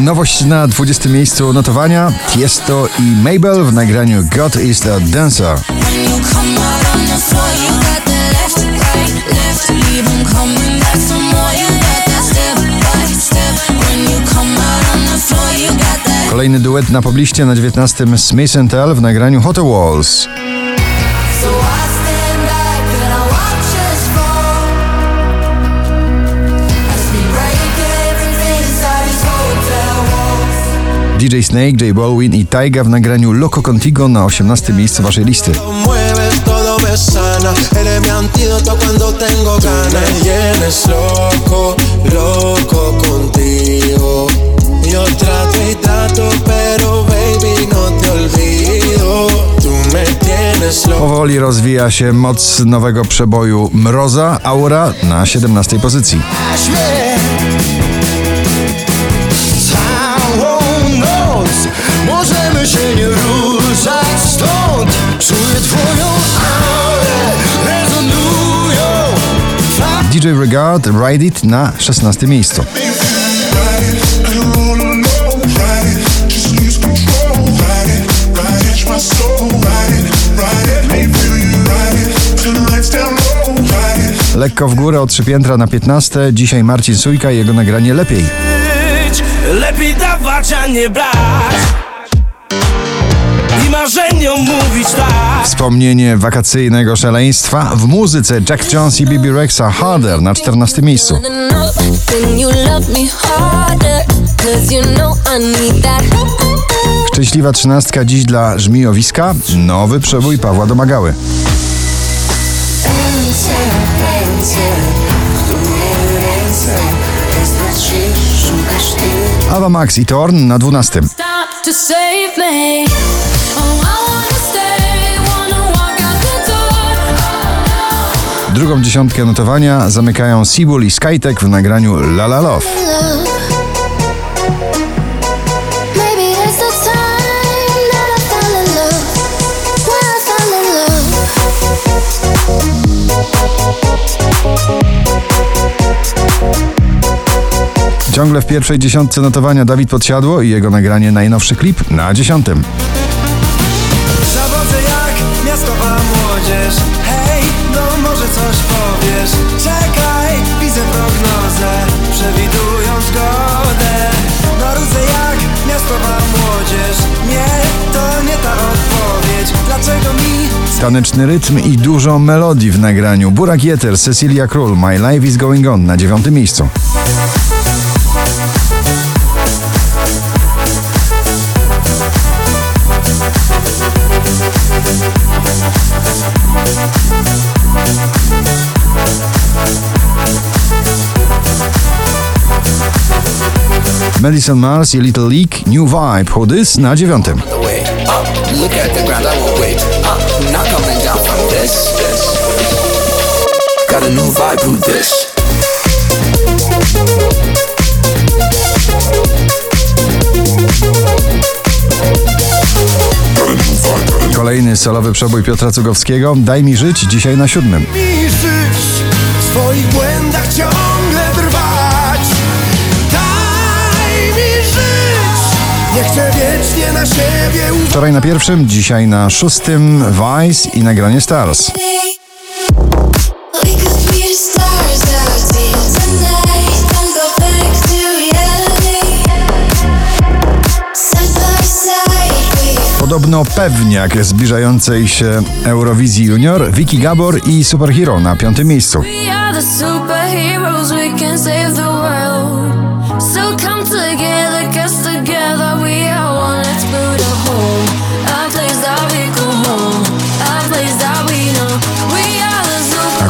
Nowość na 20 miejscu notowania Tiesto i Mabel w nagraniu God is the Dancer. Kolejny duet na pobliście na 19 Smith Tell w nagraniu Hot Walls. DJ Snake, J Balwin i Taiga w nagraniu Loco Contigo na 18 miejscu waszej listy. y baby, no. Powoli rozwija się moc nowego przeboju Mroza, Aura na 17 pozycji. Till the lights down low. Ride it. Lekko w górę o trzy piętra na 15. Dzisiaj Marcin Sujka i jego nagranie Lepiej. Lepiej dawać, a nie brać marzeniom mówić tak Wspomnienie wakacyjnego szaleństwa w muzyce Jack Jones i Bibi Rexa Harder na 14 miejscu. Szczęśliwa trzynastka dziś dla Żmijowiska. Nowy przebój Pawła Domagały. Ava Max i Torn na 12. Drugą dziesiątkę notowania zamykają Seabull i Skytek w nagraniu La La love. Ciągle w pierwszej dziesiątce notowania Dawid Podsiadło i jego nagranie najnowszy klip na dziesiątym. Miastowa młodzież. Hej, no może coś powiesz? Czekaj, widzę prognozę Przewidują zgodę. Marudzę jak miastowa młodzież. Nie, to nie ta odpowiedź. Dlaczego mi Taneczny rytm i dużo melodii w nagraniu. Burak Jeter, Cecilia Król, My Life is Going On na dziewiątym miejscu. Madison Mars i Little League, New Vibe, Who This na dziewiątym. Kolejny solowy przebój Piotra Cugowskiego, Daj mi żyć, dzisiaj na siódmym. I żyć, w swoich błędach ciągle Wczoraj na pierwszym, dzisiaj na szóstym Vice i nagranie Stars. Podobno pewniak zbliżającej się Eurowizji Junior, Vicky Gabor i Superhero na piątym miejscu.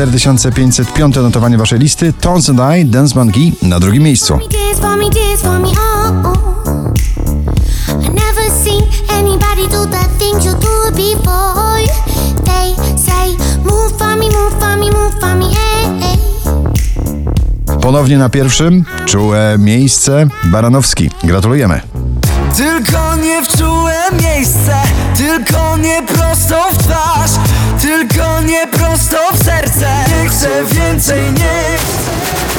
4505 notowanie waszej listy. Tones and I, Dance Monkey na drugim miejscu. Ponownie na pierwszym, czułe miejsce, Baranowski. Gratulujemy. Tylko nie w czułe miejsce Tylko nie prosto w twarz Tylko nie prosto w serce. Nie chcę więcej, nie chcę